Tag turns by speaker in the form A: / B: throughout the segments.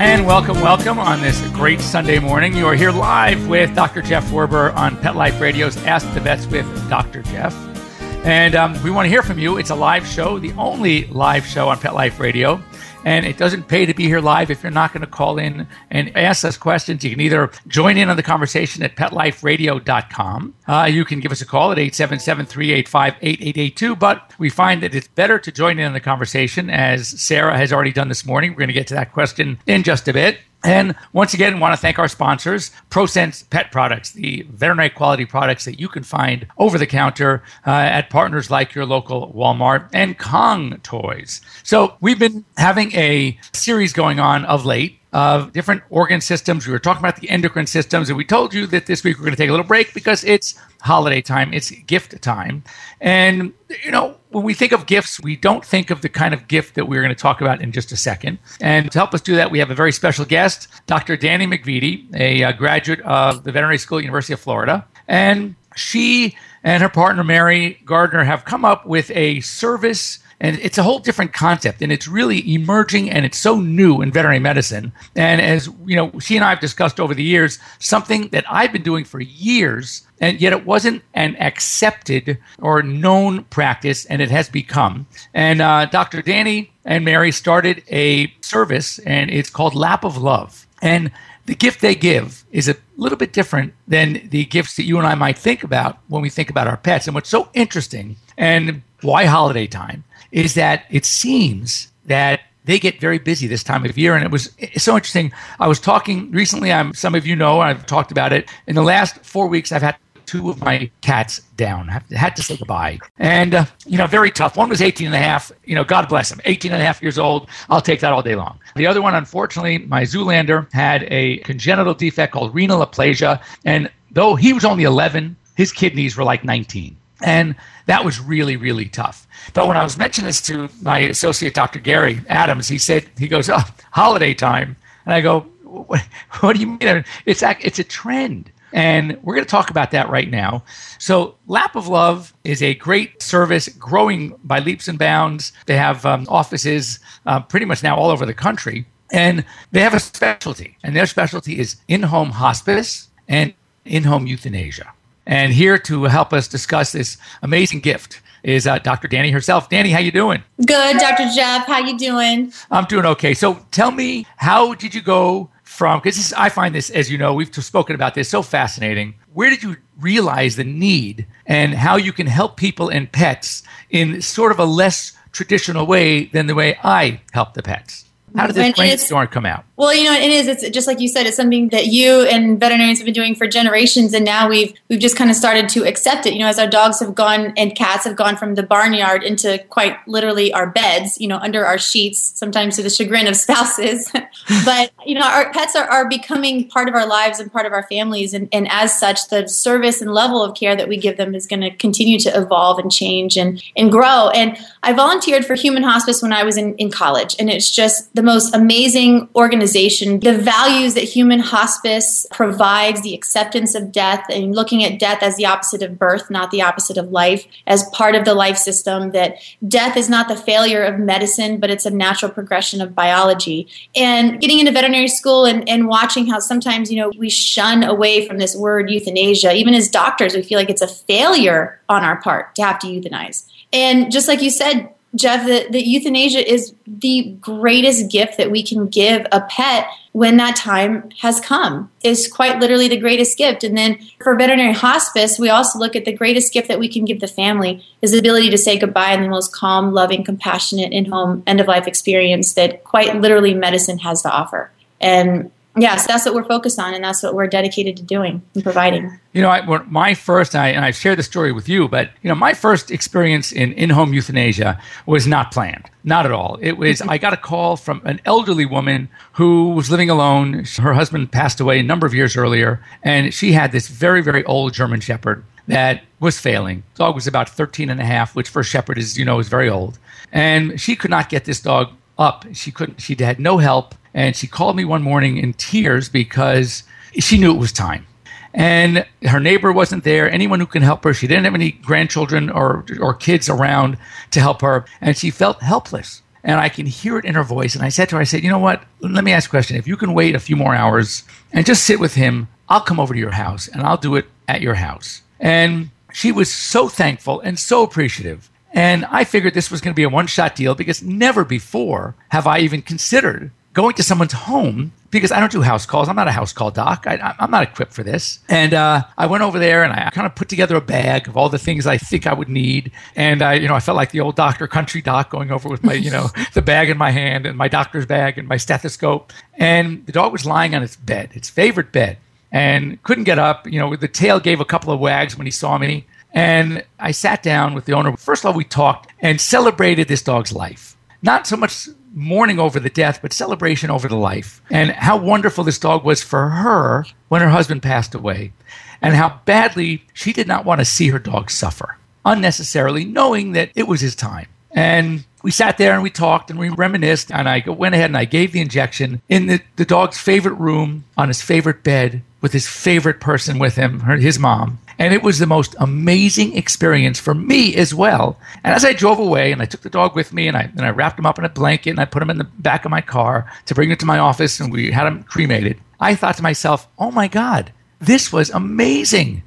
A: And welcome, welcome on this great Sunday morning. You are here live with Dr. Jeff Werber on Pet Life Radio's Ask the Vets with Dr. Jeff. And um, we want to hear from you. It's a live show, the only live show on Pet Life Radio. And it doesn't pay to be here live if you're not going to call in and ask us questions. You can either join in on the conversation at petliferadio.com. Uh, you can give us a call at 877 385 8882. But we find that it's better to join in on the conversation, as Sarah has already done this morning. We're going to get to that question in just a bit. And once again, want to thank our sponsors, ProSense Pet Products, the veterinary quality products that you can find over the counter uh, at partners like your local Walmart and Kong Toys. So we've been having a series going on of late of different organ systems. We were talking about the endocrine systems, and we told you that this week we're going to take a little break because it's holiday time, it's gift time. And, you know, when we think of gifts, we don't think of the kind of gift that we're going to talk about in just a second. And to help us do that, we have a very special guest, Dr. Dani McVety, a uh, graduate of the Veterinary School University of Florida. And she and her partner, Mary Gardner, have come up with a service and it's a whole different concept and it's really emerging and it's so new in veterinary medicine. And as you know she and i have discussed over the years something that i've been doing for years and yet it wasn't an accepted or known practice and it has become. And uh, dr danny and mary started a service and it's called lap of love. And the gift they give is a little bit different than the gifts that you and I might think about when we think about our pets. And what's so interesting and why holiday time is that it seems that they get very busy this time of year. And it was so interesting. I was talking recently, I'm, some of you know, I've talked about it. In the last four weeks, I've had two of my cats down. I had to say goodbye. And, uh, you know, very tough. One was 18 and a half. You know, God bless him. 18 and a half years old. I'll take that all day long. The other one, unfortunately, my Zoolander had a congenital defect called renal aplasia. And though he was only 11, his kidneys were like 19. And that was really, really tough. But when I was mentioning this to my associate, Dr. Gary Adams, he said, he goes, oh, holiday time. And I go, what, what do you mean? It's, it's a trend. And we're going to talk about that right now. So, Lap of Love is a great service growing by leaps and bounds. They have um, offices uh, pretty much now all over the country. And they have a specialty, and their specialty is in home hospice and in home euthanasia. And here to help us discuss this amazing gift is uh, Dr. Dani herself. Dani, how you doing?
B: Good, Dr. Jeff. How you doing?
A: I'm doing okay. So tell me, how did you go from? Because I find this, as you know, we've spoken about this, so fascinating. Where did you realize the need and how you can help people and pets in sort of a less traditional way than the way I help the pets? How did this brainstorm come out?
B: Well, you know, it is. It's just like you said. It's something that you and veterinarians have been doing for generations, and now we've we've just kind of started to accept it. You know, as our dogs have gone and cats have gone from the barnyard into quite literally our beds. You know, under our sheets, sometimes to the chagrin of spouses. but you know, our pets are, are becoming part of our lives and part of our families, and, and as such, the service and level of care that we give them is going to continue to evolve and change and and grow. And I volunteered for Human Hospice when I was in in college, and it's just the most amazing organization organization, the values that human hospice provides, the acceptance of death, and looking at death as the opposite of birth, not the opposite of life, as part of the life system, that death is not the failure of medicine, but it's a natural progression of biology. And getting into veterinary school and, and watching how sometimes, you know, we shun away from this word euthanasia. Even as doctors, we feel like it's a failure on our part to have to euthanize. And just like you said, Jeff, that, that euthanasia is the greatest gift that we can give a pet when that time has come is quite literally the greatest gift. And then for veterinary hospice, we also look at the greatest gift that we can give the family is the ability to say goodbye in the most calm, loving, compassionate, in home end of life experience that quite literally medicine has to offer. And Yes, that's what we're focused on, and that's what we're dedicated to doing and providing.
A: You know, I, my first, and I, and I shared the story with you, but you know, my first experience in in-home euthanasia was not planned, not at all. It was mm-hmm. I got a call from an elderly woman who was living alone. Her husband passed away a number of years earlier, and she had this very, very old German Shepherd that was failing. The dog was about 13 and a half, which for a shepherd is, you know, is very old. And she could not get this dog up. She couldn't, she had no help. And she called me one morning in tears because she knew it was time. And her neighbor wasn't there, anyone who can help her. She didn't have any grandchildren or, or kids around to help her. And she felt helpless. And I can hear it in her voice. And I said to her, I said, you know what? Let me ask a question. If you can wait a few more hours and just sit with him, I'll come over to your house and I'll do it at your house. And she was so thankful and so appreciative. And I figured this was going to be a one shot deal because never before have I even considered going to someone's home because I don't do house calls. I'm not a house call doc. I, am not equipped for this. And uh, I went over there and I kind of put together a bag of all the things I think I would need. And I, you know, I felt like the old doctor, country doc, going over with my, you know, the bag in my hand and my doctor's bag and my stethoscope. And the dog was lying on its bed, its favorite bed, and couldn't get up. You know, the tail gave a couple of wags when he saw me. And I sat down with the owner. First of all, we talked and celebrated this dog's life. Not so much mourning over the death, but celebration over the life. And how wonderful this dog was for her when her husband passed away. And how badly she did not want to see her dog suffer unnecessarily, knowing that it was his time. And we sat there and we talked and we reminisced. And I went ahead and I gave the injection in the, the dog's favorite room on his favorite bed with his favorite person with him, her, his mom. And it was the most amazing experience for me as well. And as I drove away and I took the dog with me and I, and I wrapped him up in a blanket and I put him in the back of my car to bring him to my office and we had him cremated, I thought to myself, oh my God, this was amazing.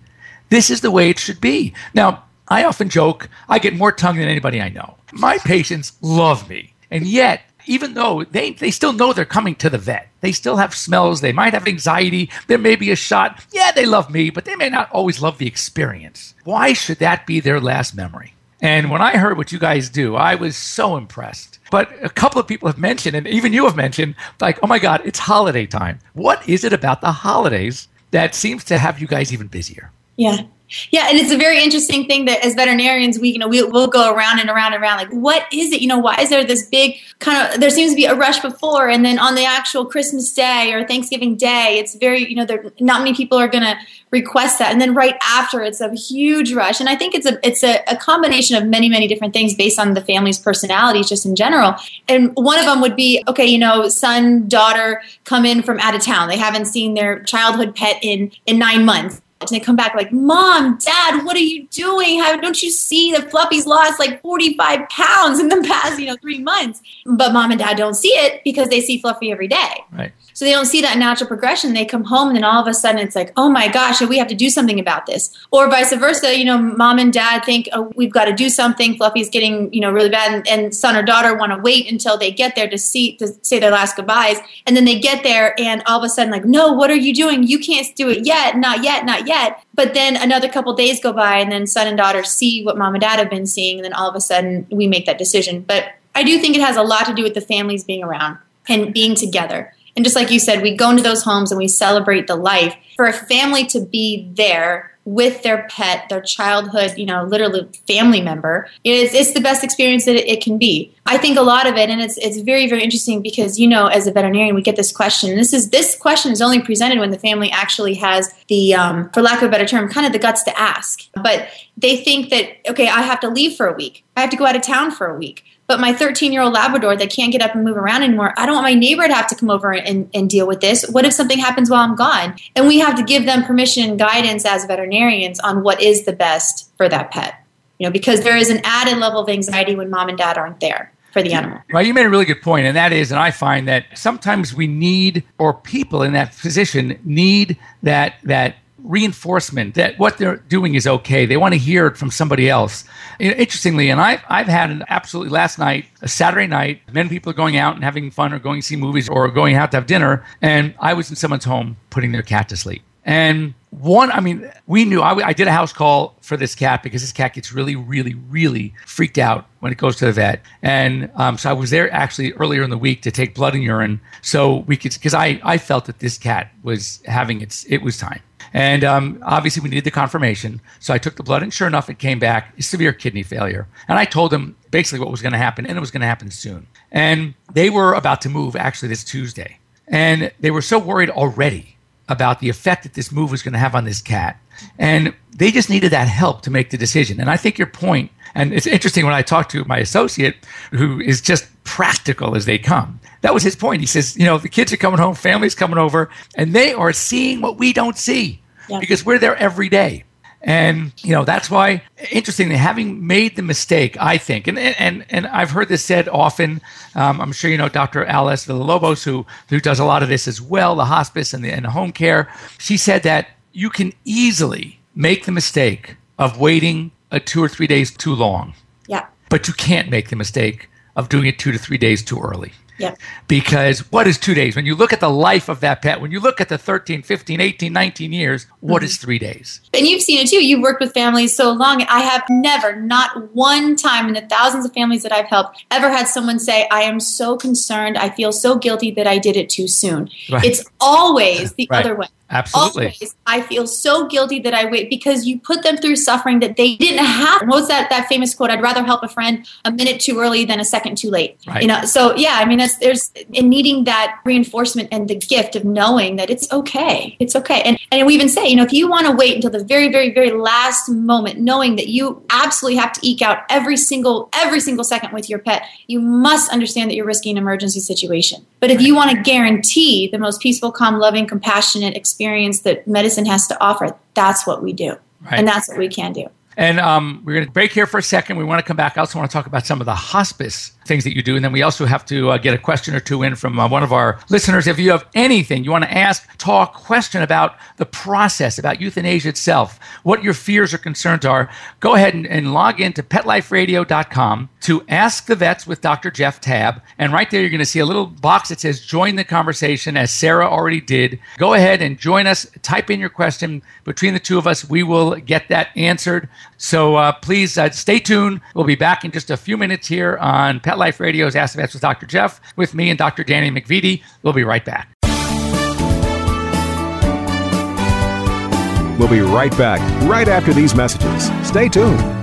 A: This is the way it should be. Now, I often joke, I get more tongue than anybody I know. My patients love me. And yet, even though they, they still know they're coming to the vet, they still have smells, they might have anxiety, there may be a shot. Yeah, they love me, but they may not always love the experience. Why should that be their last memory? And when I heard what you guys do, I was so impressed. But a couple of people have mentioned, and even you have mentioned, like, oh my God, it's holiday time. What is it about the holidays that seems to have you guys even busier?
B: Yeah. Yeah, and it's a very interesting thing that as veterinarians, we you know we, will go around and around and around. Like, what is it? You know, why is there this big kind of? There seems to be a rush before, and then on the actual Christmas Day or Thanksgiving Day, it's very you know there not many people are going to request that, and then right after, it's a huge rush. And I think it's a it's a, a combination of many many different things based on the family's personalities, just in general. And one of them would be okay, you know, son daughter come in from out of town. They haven't seen their childhood pet in in nine months and they come back like, Mom, Dad, what are you doing? How don't you see that Fluffy's lost like 45 pounds in the past, you know, three months? But mom and dad don't see it because they see Fluffy every day.
A: Right.
B: So they don't see that natural progression. They come home and then all of a sudden it's like, oh my gosh, we have to do something about this. Or vice versa, you know, mom and dad think oh, we've got to do something. Fluffy's getting, you know, really bad, and, and son or daughter want to wait until they get there to see to say their last goodbyes. And then they get there and all of a sudden, like, no, what are you doing? You can't do it yet, not yet, not yet. But then another couple days go by, and then son and daughter see what mom and dad have been seeing, and then all of a sudden we make that decision. But I do think it has a lot to do with the families being around and being together and just like you said, we go into those homes and we celebrate the life. For a family to be there with their pet, their childhood, you know, literally family member, it's, it's the best experience that it, can be. I think a lot of it, and it's it's very very interesting because you know, as a veterinarian, we get this question. This is this question is only presented when the family actually has the, um, for lack of a better term, kind of the guts to ask. But they think that okay, I have to leave for a week. I have to go out of town for a week. But my 13 year old Labrador that can't get up and move around anymore, I don't want my neighbor to have to come over and, and deal with this. What if something happens while I'm gone? And we have to give them permission and guidance as veterinarians on what is the best for that pet. You know, because there is an added level of anxiety when mom and dad aren't there for the animal.
A: Right. You made a really good point, and that is, and I find that sometimes we need, or people in that position need that that reinforcement that what they're doing is okay. They want to hear it from somebody else. Interestingly, and I've, I've had an absolutely last night, a Saturday night, many people are going out and having fun or going to see movies or going out to have dinner, and I was in someone's home putting their cat to sleep. And one, I mean, we knew I, I, did a house call for this cat because this cat gets really, really, really freaked out when it goes to the vet. And um, so I was there actually earlier in the week to take blood and urine so we could, because I, I felt that this cat was having its, it was time. And um, obviously, we needed the confirmation. So I took the blood, and sure enough, it came back severe kidney failure. And I told them basically what was going to happen, and it was going to happen soon. And they were about to move actually this Tuesday. And they were so worried already about the effect that this move was going to have on this cat. And they just needed that help to make the decision. And I think your point, and it's interesting when I talked to my associate, who is just practical as they come. That was his point. He says, you know, the kids are coming home, families coming over, and they are seeing what we don't see yeah. because we're there every day. And you know that's why interestingly, having made the mistake, I think, and and and I've heard this said often. Um, I'm sure you know Dr. Alice Villalobos, who who does a lot of this as well, the hospice and the, and the home care. She said that you can easily make the mistake of waiting a two or three days too long.
B: Yeah.
A: But you can't make the mistake of doing it two to three days too early.
B: Yep.
A: Because what is two days? When you look at the life of that pet, when you look at the 13, 15, 18, 19 years, what mm-hmm. is three days?
B: And you've seen it too. You've worked with families so long. I have never, not one time in the thousands of families that I've helped, ever had someone say, I am so concerned. I feel so guilty that I did it too soon. Right. It's always the right. other way.
A: Absolutely.
B: Always, I feel so guilty that I wait because you put them through suffering that they didn't have. What's that that famous quote? I'd rather help a friend a minute too early than a second too late.
A: Right.
B: You know. So yeah, I mean, that's there's in needing that reinforcement and the gift of knowing that it's okay. It's okay. And and we even say, you know, if you want to wait until the very very very last moment, knowing that you absolutely have to eke out every single every single second with your pet, you must understand that you're risking an emergency situation. But if you want to guarantee the most peaceful, calm, loving, compassionate experience that medicine has to offer, that's what we do. Right. And that's what we can do.
A: And um, we're going to break here for a second. We want to come back. I also want to talk about some of the hospice things that you do. And then we also have to uh, get a question or two in from uh, one of our listeners. If you have anything you want to ask, talk, question about the process, about euthanasia itself, what your fears or concerns are, go ahead and, and log into petliferadio.com to Ask the Vets with Dr. Jeff tab. And right there, you're going to see a little box that says Join the Conversation, as Sarah already did. Go ahead and join us. Type in your question. Between the two of us, we will get that answered. So uh, please uh, stay tuned. We'll be back in just a few minutes here on Pet Life Radio's Ask the Vets with Dr. Jeff, with me and Dr. Dani McVety. We'll be right back.
C: We'll be right back, right after these messages. Stay tuned.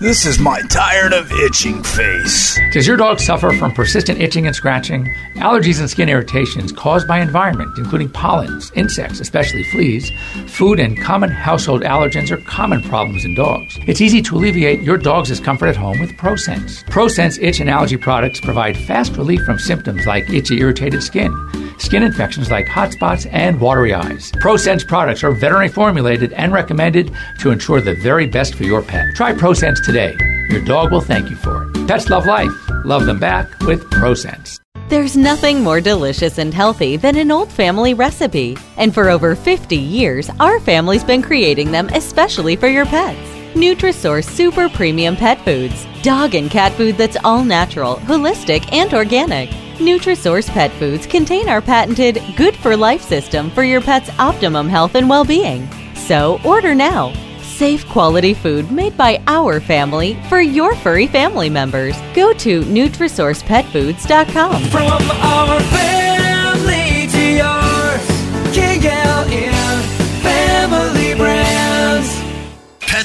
D: This is my tired of itching face.
A: Does your dog suffer from persistent itching and scratching? Allergies and skin irritations caused by environment, including pollens, insects, especially fleas, food, and common household allergens are common problems in dogs. It's easy to alleviate your dog's discomfort at home with ProSense. ProSense itch and allergy products provide fast relief from symptoms like itchy, irritated skin, skin infections like hot spots, and watery eyes. ProSense products are veterinary formulated and recommended to ensure the very best for your pet. Try ProSense today. Your dog will thank you for it. Pets love life. Love them back with ProSense.
E: There's nothing more delicious and healthy than an old family recipe. And for over 50 years, our family's been creating them especially for your pets. Nutrisource Super Premium Pet Foods. Dog and cat food that's all natural, holistic, and organic. Nutrisource Pet Foods contain our patented Good for Life system for your pet's optimum health and well being. So order now safe quality food made by our family for your furry family members. Go to NutrisourcePetFoods.com.
F: From our family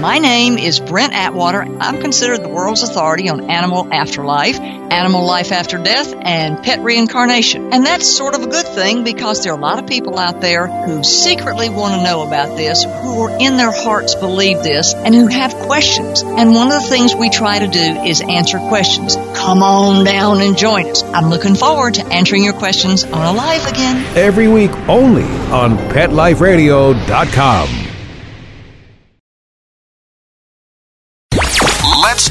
G: My name is Brent Atwater. I'm considered the world's authority on animal afterlife, animal life after death, and pet reincarnation. And that's sort of a good thing because there are a lot of people out there who secretly want to know about this, who are in their hearts believe this, and who have questions. And one of the things we try to do is answer questions. Come on down and join us. I'm looking forward to answering your questions on Alive again.
C: Every week only on PetLifeRadio.com.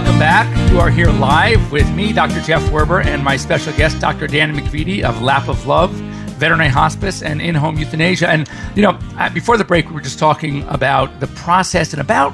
A: welcome back. You are here live with me, Dr. Jeff Werber, and my special guest, Dr. Dan McVety of Lap of Love, Veterinary Hospice, and In Home Euthanasia. And, you know, uh, before the break, we were just talking about the process and about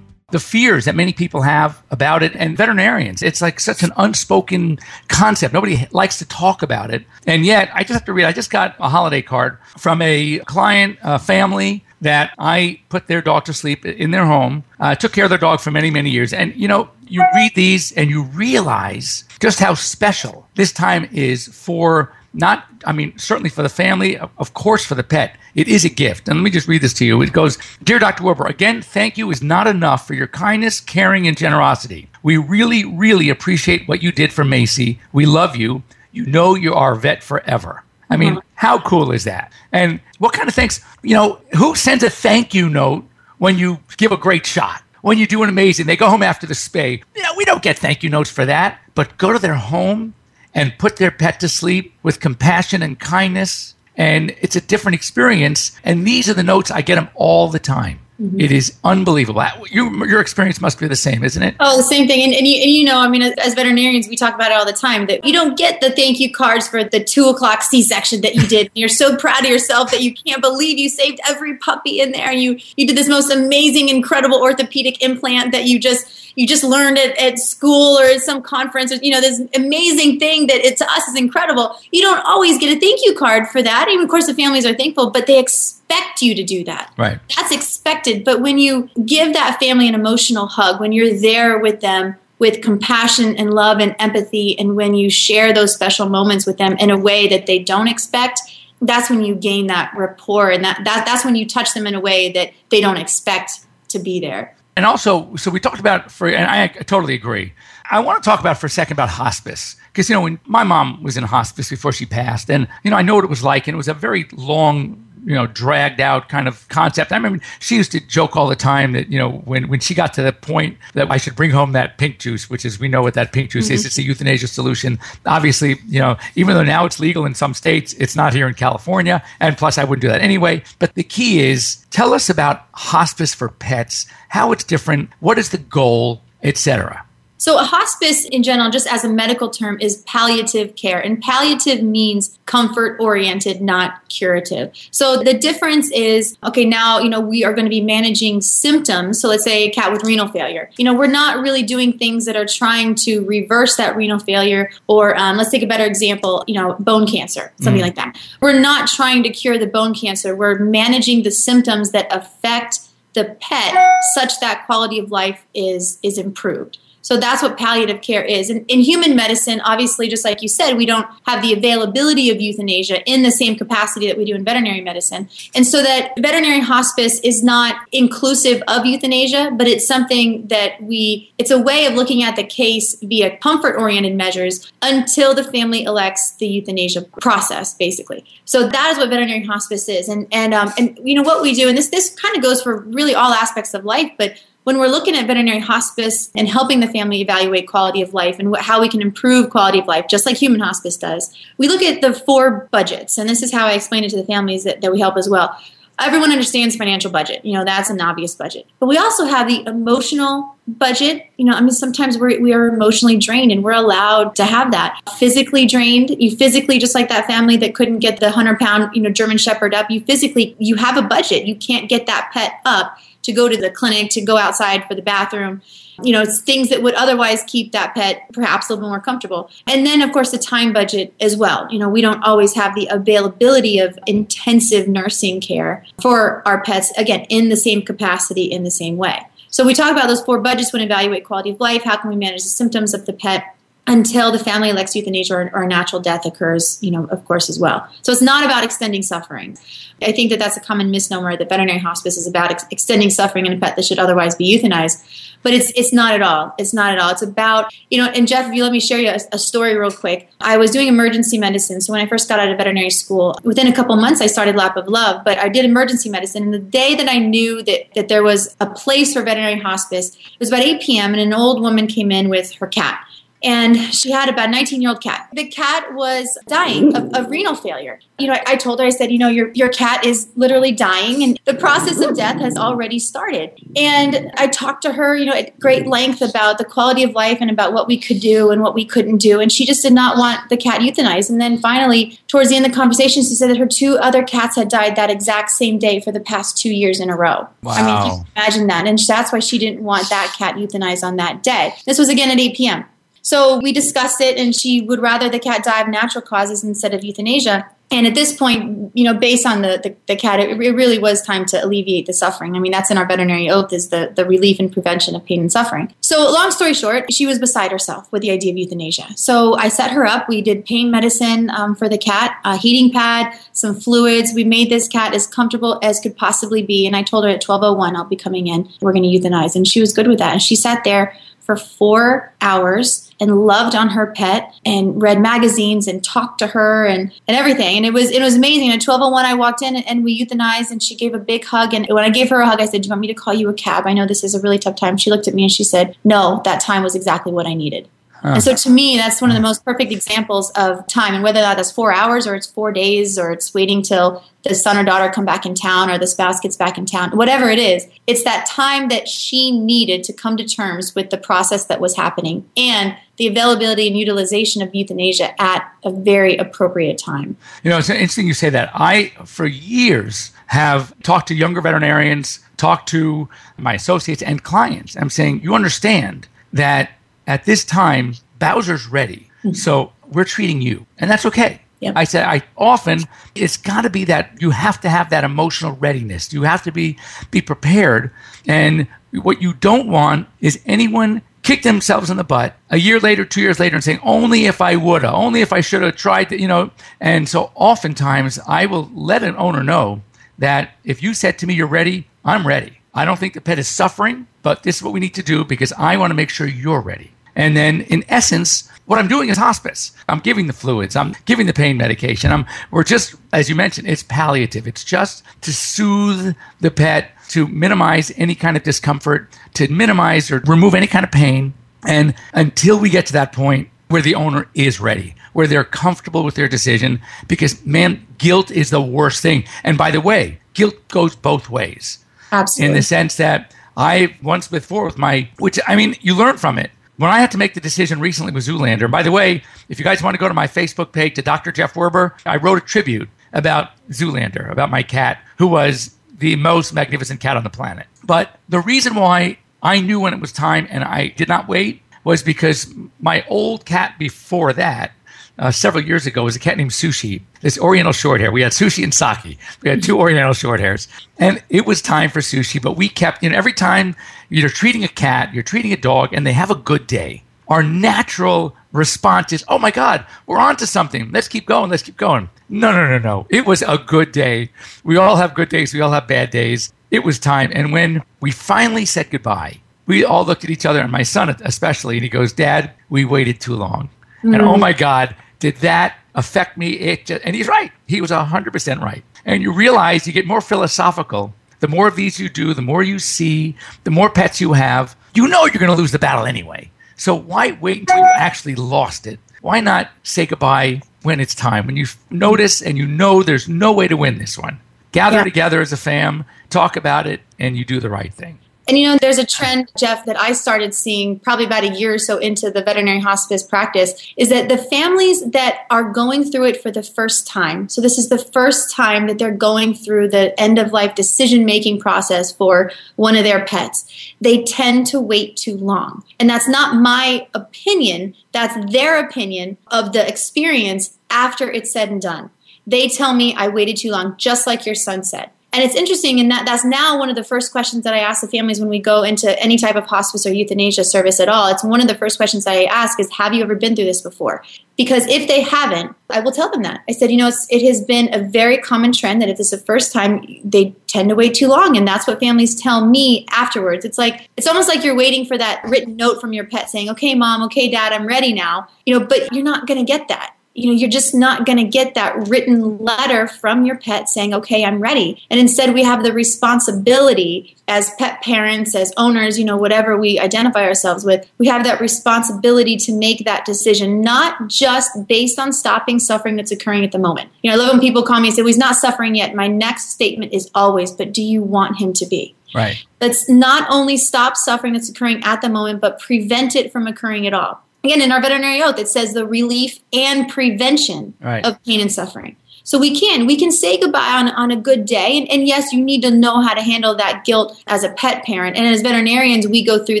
A: the fears that many people have about it and veterinarians. It's like such an unspoken concept. Nobody likes to talk about it. And yet, I just have to read, I just got a holiday card from a client, a family that I put their dog to sleep in their home, uh, took care of their dog for many, many years. And, you know, you read these and you realize just how special this time is for not, I mean, certainly for the family, of course for the pet. It is a gift. And let me just read this to you. It goes Dear Dr. Werber, again, thank you is not enough for your kindness, caring, and generosity. We really, really appreciate what you did for Macy. We love you. You know you are a vet forever. I mean, how cool is that? And what kind of thanks, you know, who sends a thank you note when you give a great shot? When you do an amazing, they go home after the spay. You know, we don't get thank you notes for that, but go to their home and put their pet to sleep with compassion and kindness. And it's a different experience. And these are the notes I get them all the time. It is unbelievable. You, your experience must be the same, isn't it?
B: Oh, the same thing. And, and, you, and you know, I mean, as, as veterinarians, we talk about it all the time that you don't get the thank you cards for the two o'clock C section that you did. You're so proud of yourself that you can't believe you saved every puppy in there. You you did this most amazing, incredible orthopedic implant that you just you just learned it at school or at some conference. Or, you know, this amazing thing that it to us is incredible. You don't always get a thank you card for that. Even of course, the families are thankful, but they expect you to do that.
A: Right.
B: That's expected. But when you give that family an emotional hug, when you're there with them with compassion and love and empathy, and when you share those special moments with them in a way that they don't expect, that's when you gain that rapport and that, that that's when you touch them in a way that they don't expect to be there.
A: And also, so we talked about for, and I totally agree. I want to talk about for a second about hospice because you know when my mom was in hospice before she passed, and you know I know what it was like, and it was a very long, you know, dragged out kind of concept. I remember she used to joke all the time that you know when when she got to the point that I should bring home that pink juice, which is we know what that pink juice is. Mm-hmm. It's a euthanasia solution. Obviously, you know, even though now it's legal in some states, it's not here in California, and plus I wouldn't do that anyway. But the key is tell us about hospice for pets, how it's different, what is the goal, etc.
B: So, a hospice in general, just as a medical term, is palliative care. And palliative means comfort oriented, not curative. So, the difference is okay, now, you know, we are going to be managing symptoms. So, let's say a cat with renal failure. You know, we're not really doing things that are trying to reverse that renal failure, or um, let's take a better example, you know, bone cancer, something like that. We're not trying to cure the bone cancer, we're managing the symptoms that affect the pet such that quality of life is is improved. So that's what palliative care is. And in human medicine, obviously, just like you said, we don't have the availability of euthanasia in the same capacity that we do in veterinary medicine. And so that veterinary hospice is not inclusive of euthanasia, but it's something that we, it's a way of looking at the case via comfort oriented measures until the family elects the euthanasia process, basically. So that is what veterinary hospice is. And, and, um, and you know, what we do, and this, this kind of goes for really all aspects of life, but when we're looking at veterinary hospice and helping the family evaluate quality of life and what, how we can improve quality of life, just like human hospice does, we look at the four budgets. And this is how I explain it to the families that, that we help as well. Everyone understands financial budget. You know, that's an obvious budget. But we also have the emotional budget. You know, I mean, sometimes we're, we are emotionally drained and we're allowed to have that. Physically drained, you physically, just like that family that couldn't get the 100 pound, you know, German Shepherd up, you physically, you have a budget. You can't get that pet up to go to the clinic, to go outside for the bathroom. You know, it's things that would otherwise keep that pet perhaps a little more comfortable. And then, of course, the time budget as well. You know, we don't always have the availability of intensive nursing care for our pets, again, in the same capacity, in the same way. So we talk about those four budgets when evaluate quality of life. How can we manage the symptoms of the pet? Until the family elects euthanasia or, or, natural death occurs, you know, of course, as well. So it's not about extending suffering. I think that that's a common misnomer that veterinary hospice is about ex- extending suffering in a pet that should otherwise be euthanized. But it's it's not at all. It's not at all. It's about you know. And Jeff, if you let me share you a, a story real quick. I was doing emergency medicine. So when I first got out of veterinary school, within a couple months, I started Lap of Love. But I did emergency medicine, and the day that I knew that that there was a place for veterinary hospice, it was about 8 p.m. and an old woman came in with her cat and she had about a 19 year old cat. The cat was dying of, of renal failure. You know, I, I, told her, I said, you know, your, your cat is literally dying and the process of death has already started. And I talked to her, you know, at great length about the quality of life and about what we could do and what we couldn't do. And she just did not want the cat euthanized. And then finally, towards the end of the conversation, she said that her two other cats had died that exact same day for the past two years in a row.
A: Wow.
B: I mean, you can imagine that. And that's why she didn't want that cat euthanized on that day. This was again at 8 p.m. So we discussed it, and she would rather the cat die of natural causes instead of euthanasia. And at this point, you know, based on the, the, the cat, it, it, really was time to alleviate the suffering. I mean, that's in our veterinary oath is the, the relief and prevention of pain and suffering. So long story short, she was beside herself with the idea of euthanasia. So I set her up. We did pain medicine um, for the cat, a heating pad, some fluids. We made this cat as comfortable as could possibly be. And I told her at 1201, I'll be coming in. We're going to euthanize. And she was good with that. And she sat there for four hours and loved on her pet and read magazines and talked to her and, and everything. And it was it was amazing. At 1201 I walked in and we euthanized and she gave a big hug. And when I gave her a hug, I said, Do you want me to call you a cab? I know this is a really tough time. She looked at me and she said, No, that time was exactly what I needed. Huh. And so to me, that's one of the most perfect examples of time. And whether that's four hours or it's four days or it's waiting till the son or daughter come back in town or the spouse gets back in town, whatever it is, it's that time that she needed to come to terms with the process that was happening and the availability and utilization of euthanasia at a very appropriate time.
A: You know, it's interesting you say that. I, for years, have talked to younger veterinarians, talked to my associates and clients. I'm saying, you understand that at this time, Bowser's ready. Mm-hmm. So we're treating you, and that's okay. Yep. I said, I often, it's got to be that you have to have that emotional readiness. You have to be, be prepared. And what you don't want is anyone kick themselves in the butt a year later, two years later, and saying, only if I would have, only if I should have tried to, you know. And so oftentimes I will let an owner know that if you said to me, you're ready, I'm ready. I don't think the pet is suffering, but this is what we need to do because I want to make sure you're ready. And then, in essence, what I'm doing is hospice. I'm giving the fluids. I'm giving the pain medication. I'm, we're just, as you mentioned, it's palliative. It's just to soothe the pet, to minimize any kind of discomfort, to minimize or remove any kind of pain. And until we get to that point where the owner is ready, where they're comfortable with their decision, because man, guilt is the worst thing. And by the way, guilt goes both ways.
B: Absolutely.
A: In the sense that I once before with my, which I mean, you learn from it. When I had to make the decision recently with Zoolander, by the way, if you guys want to go to my Facebook page to Dr. Jeff Werber, I wrote a tribute about Zoolander, about my cat, who was the most magnificent cat on the planet. But the reason why I knew when it was time and I did not wait was because my old cat before that uh, several years ago was a cat named Sushi, this Oriental short hair. We had Sushi and Saki. We had two Oriental short hairs. And it was time for Sushi, but we kept, you know, every time you're treating a cat, you're treating a dog, and they have a good day, our natural response is, oh my God, we're on to something. Let's keep going. Let's keep going. No, no, no, no. It was a good day. We all have good days. We all have bad days. It was time. And when we finally said goodbye, we all looked at each other, and my son especially, and he goes, Dad, we waited too long. Mm. And oh my God, did that affect me? It just, and he's right. He was 100% right. And you realize you get more philosophical. The more of these you do, the more you see, the more pets you have, you know you're going to lose the battle anyway. So why wait until you actually lost it? Why not say goodbye when it's time, when you notice and you know there's no way to win this one? Gather yeah. together as a fam, talk about it, and you do the right thing.
B: And you know, there's a trend, Jeff, that I started seeing probably about a year or so into the veterinary hospice practice is that the families that are going through it for the first time, so this is the first time that they're going through the end of life decision making process for one of their pets, they tend to wait too long. And that's not my opinion, that's their opinion of the experience after it's said and done. They tell me I waited too long, just like your son said. And it's interesting in that that's now one of the first questions that I ask the families when we go into any type of hospice or euthanasia service at all. It's one of the first questions that I ask is, have you ever been through this before? Because if they haven't, I will tell them that. I said, you know, it has been a very common trend that if this is the first time, they tend to wait too long. And that's what families tell me afterwards. It's like, it's almost like you're waiting for that written note from your pet saying, okay, mom, okay, dad, I'm ready now. You know, but you're not going to get that you know you're just not going to get that written letter from your pet saying okay i'm ready. And instead we have the responsibility as pet parents as owners you know whatever we identify ourselves with we have that responsibility to make that decision not just based on stopping suffering that's occurring at the moment. You know i love when people call me and say well, he's not suffering yet. My next statement is always but do you want him to be?
A: Right.
B: Let's not only stop suffering that's occurring at the moment but prevent it from occurring at all again in our veterinary oath it says the relief and prevention
A: right.
B: of pain and suffering. So we can we can say goodbye on, on a good day. And, and, yes you need to know how to handle that guilt as a pet parent. And as veterinarians we go through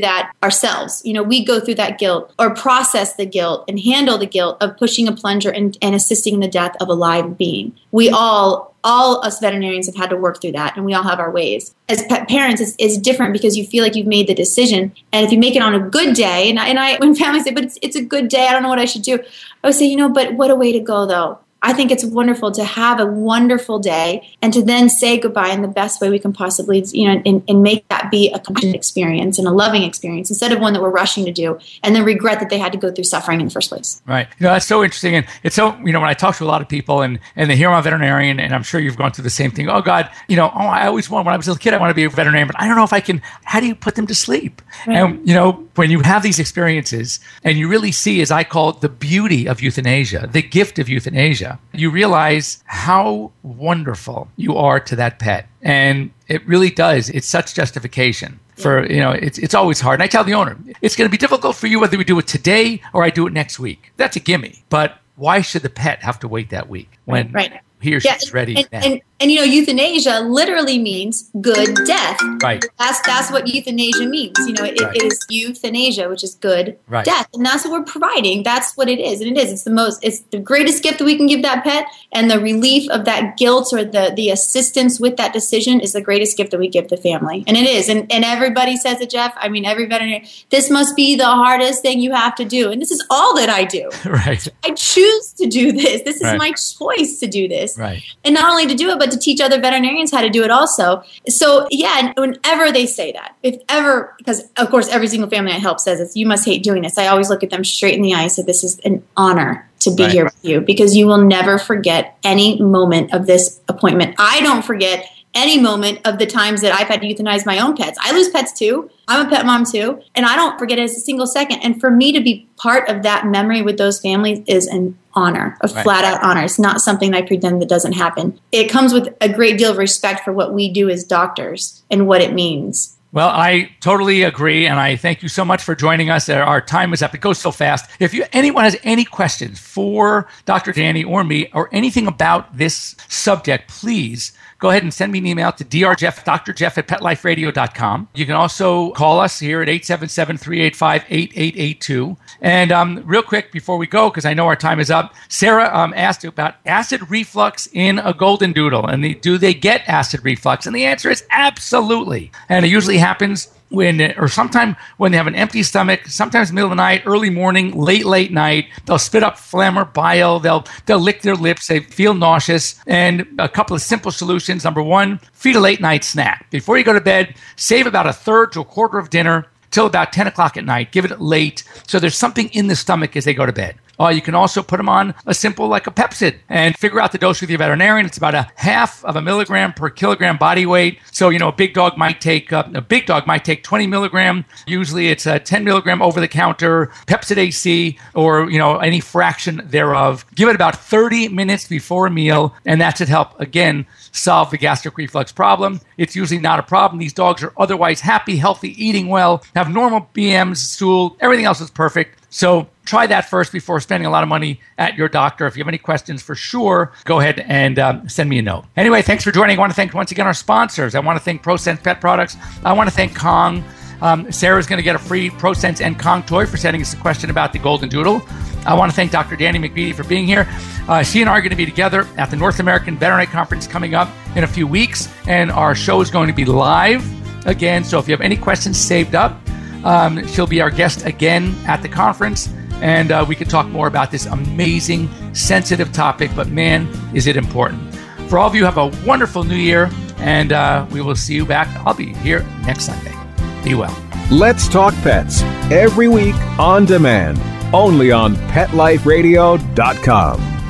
B: that ourselves. You know we go through that guilt or process the guilt and handle the guilt of pushing a plunger and, and assisting in the death of a live being. We all all us veterinarians have had to work through that and we all have our ways. As pet parents it's, it's, different because you feel like you've made the decision and if you make it on a good day and I, and I when families say but it's, it's a good day i don't know what i should do i would say you know but what a way to go though I think it's wonderful to have a wonderful day and to then say goodbye in the best way we can possibly, you know, and, and make that be a compassionate experience and a loving experience instead of one that we're rushing to do and then regret that they had to go through suffering in the first place.
A: Right. You know, that's so interesting. And it's so, you know, when I talk to a lot of people and, and they hear I'm a veterinarian and I'm sure you've gone through the same thing. Oh God, you know, oh, I always wanted, when I was a kid, I want to be a veterinarian, but I don't know if I can, how do you put them to sleep? Right. And, you know, when you have these experiences and you really see, as I call it, the beauty of euthanasia, the gift of euthanasia, you realize how wonderful you are to that pet. And it really does. It's such justification for, you know, it's, it's always hard. And I tell the owner, it's going to be difficult for you whether we do it today or I do it next week. That's a gimme. But why should the pet have to wait that week when
B: right.
A: he or she's
B: yeah,
A: ready
B: and, and, and you know, euthanasia literally means good death.
A: Right.
B: That's that's what euthanasia means. You know, it,
A: Right.
B: it is euthanasia, which is good
A: Right.
B: death, and that's what we're providing. That's what it is, and it is. It's the most. It's the greatest gift that we can give that pet, and the relief of that guilt or the the assistance with that decision is the greatest gift that we give the family, and it is. And and everybody says it, Jeff. I mean, every veterinarian. This must be the hardest thing you have to do, and this is all that I do.
A: right.
B: I choose to do this. This is
A: Right.
B: my choice to do this
A: Right.
B: and not only to do it but to teach other veterinarians how to do it also. So yeah whenever they say that if ever because of course every single family i help says it's you must hate doing this. I always look at them straight in the eye and say this is an honor to be
A: Right.
B: here with you because you will never forget any moment of this appointment. I don't forget any moment of the times that I've had to euthanize my own pets. I lose pets too. I'm a pet mom too. And I don't forget it as a single second. And for me to be part of that memory with those families is an honor, a
A: Right.
B: flat out honor. It's not something I pretend that doesn't happen. It comes with a great deal of respect for what we do as doctors and what it means.
A: Well, I totally agree, and I thank you so much for joining us. Our time is up; it goes so fast. If you anyone has any questions for Dr. Dani or me, or anything about this subject, please go ahead and send me an email to drjeff, drjeff at petliferadio.com. You can also call us here at 877-385-8882. And um, real quick before we go, because I know our time is up, Sarah um, asked about acid reflux in a golden doodle, and the, do they get acid reflux? And the answer is absolutely. And it usually happens when or sometime when they have an empty stomach, sometimes middle of the night, early morning, late late night, they'll spit up phlegm or bile. They'll they'll lick their lips. They feel nauseous. And a couple of simple solutions. Number one, feed a late night snack before you go to bed. Save about a third to a quarter of dinner till about 10 o'clock at night. Give it late so there's something in the stomach as they go to bed. Uh, you can also put them on a simple like a Pepcid and figure out the dose with your veterinarian. It's about a half of a milligram per kilogram body weight. So you know a big dog might take uh, a big dog might take 20 milligram. Usually it's a 10 milligram over the counter Pepcid AC or you know any fraction thereof. Give it about 30 minutes before a meal, and that should help again solve the gastric reflux problem. It's usually not a problem. These dogs are otherwise happy, healthy, eating well, have normal BMs, stool, everything else is perfect. So try that first before spending a lot of money at your doctor. If you have any questions for sure, go ahead and um, send me a note. Anyway, thanks for joining. I want to thank once again our sponsors. I want to thank ProSense Pet Products. I want to thank Kong. Um, Sarah's going to get a free ProSense and Kong toy for sending us a question about the Golden Doodle. I want to thank Dr. Dani McVety for being here. Uh, she and I are going to be together at the North American Veterinary Conference coming up in a few weeks, and our show is going to be live again. So if you have any questions saved up, um, she'll be our guest again at the conference, and uh, we can talk more about this amazing, sensitive topic. But man, is it important! For all of you, have a wonderful New Year, and uh, we will see you back. I'll be here next Sunday. Be well.
C: Let's talk pets every week on demand, only on PetLifeRadio.com.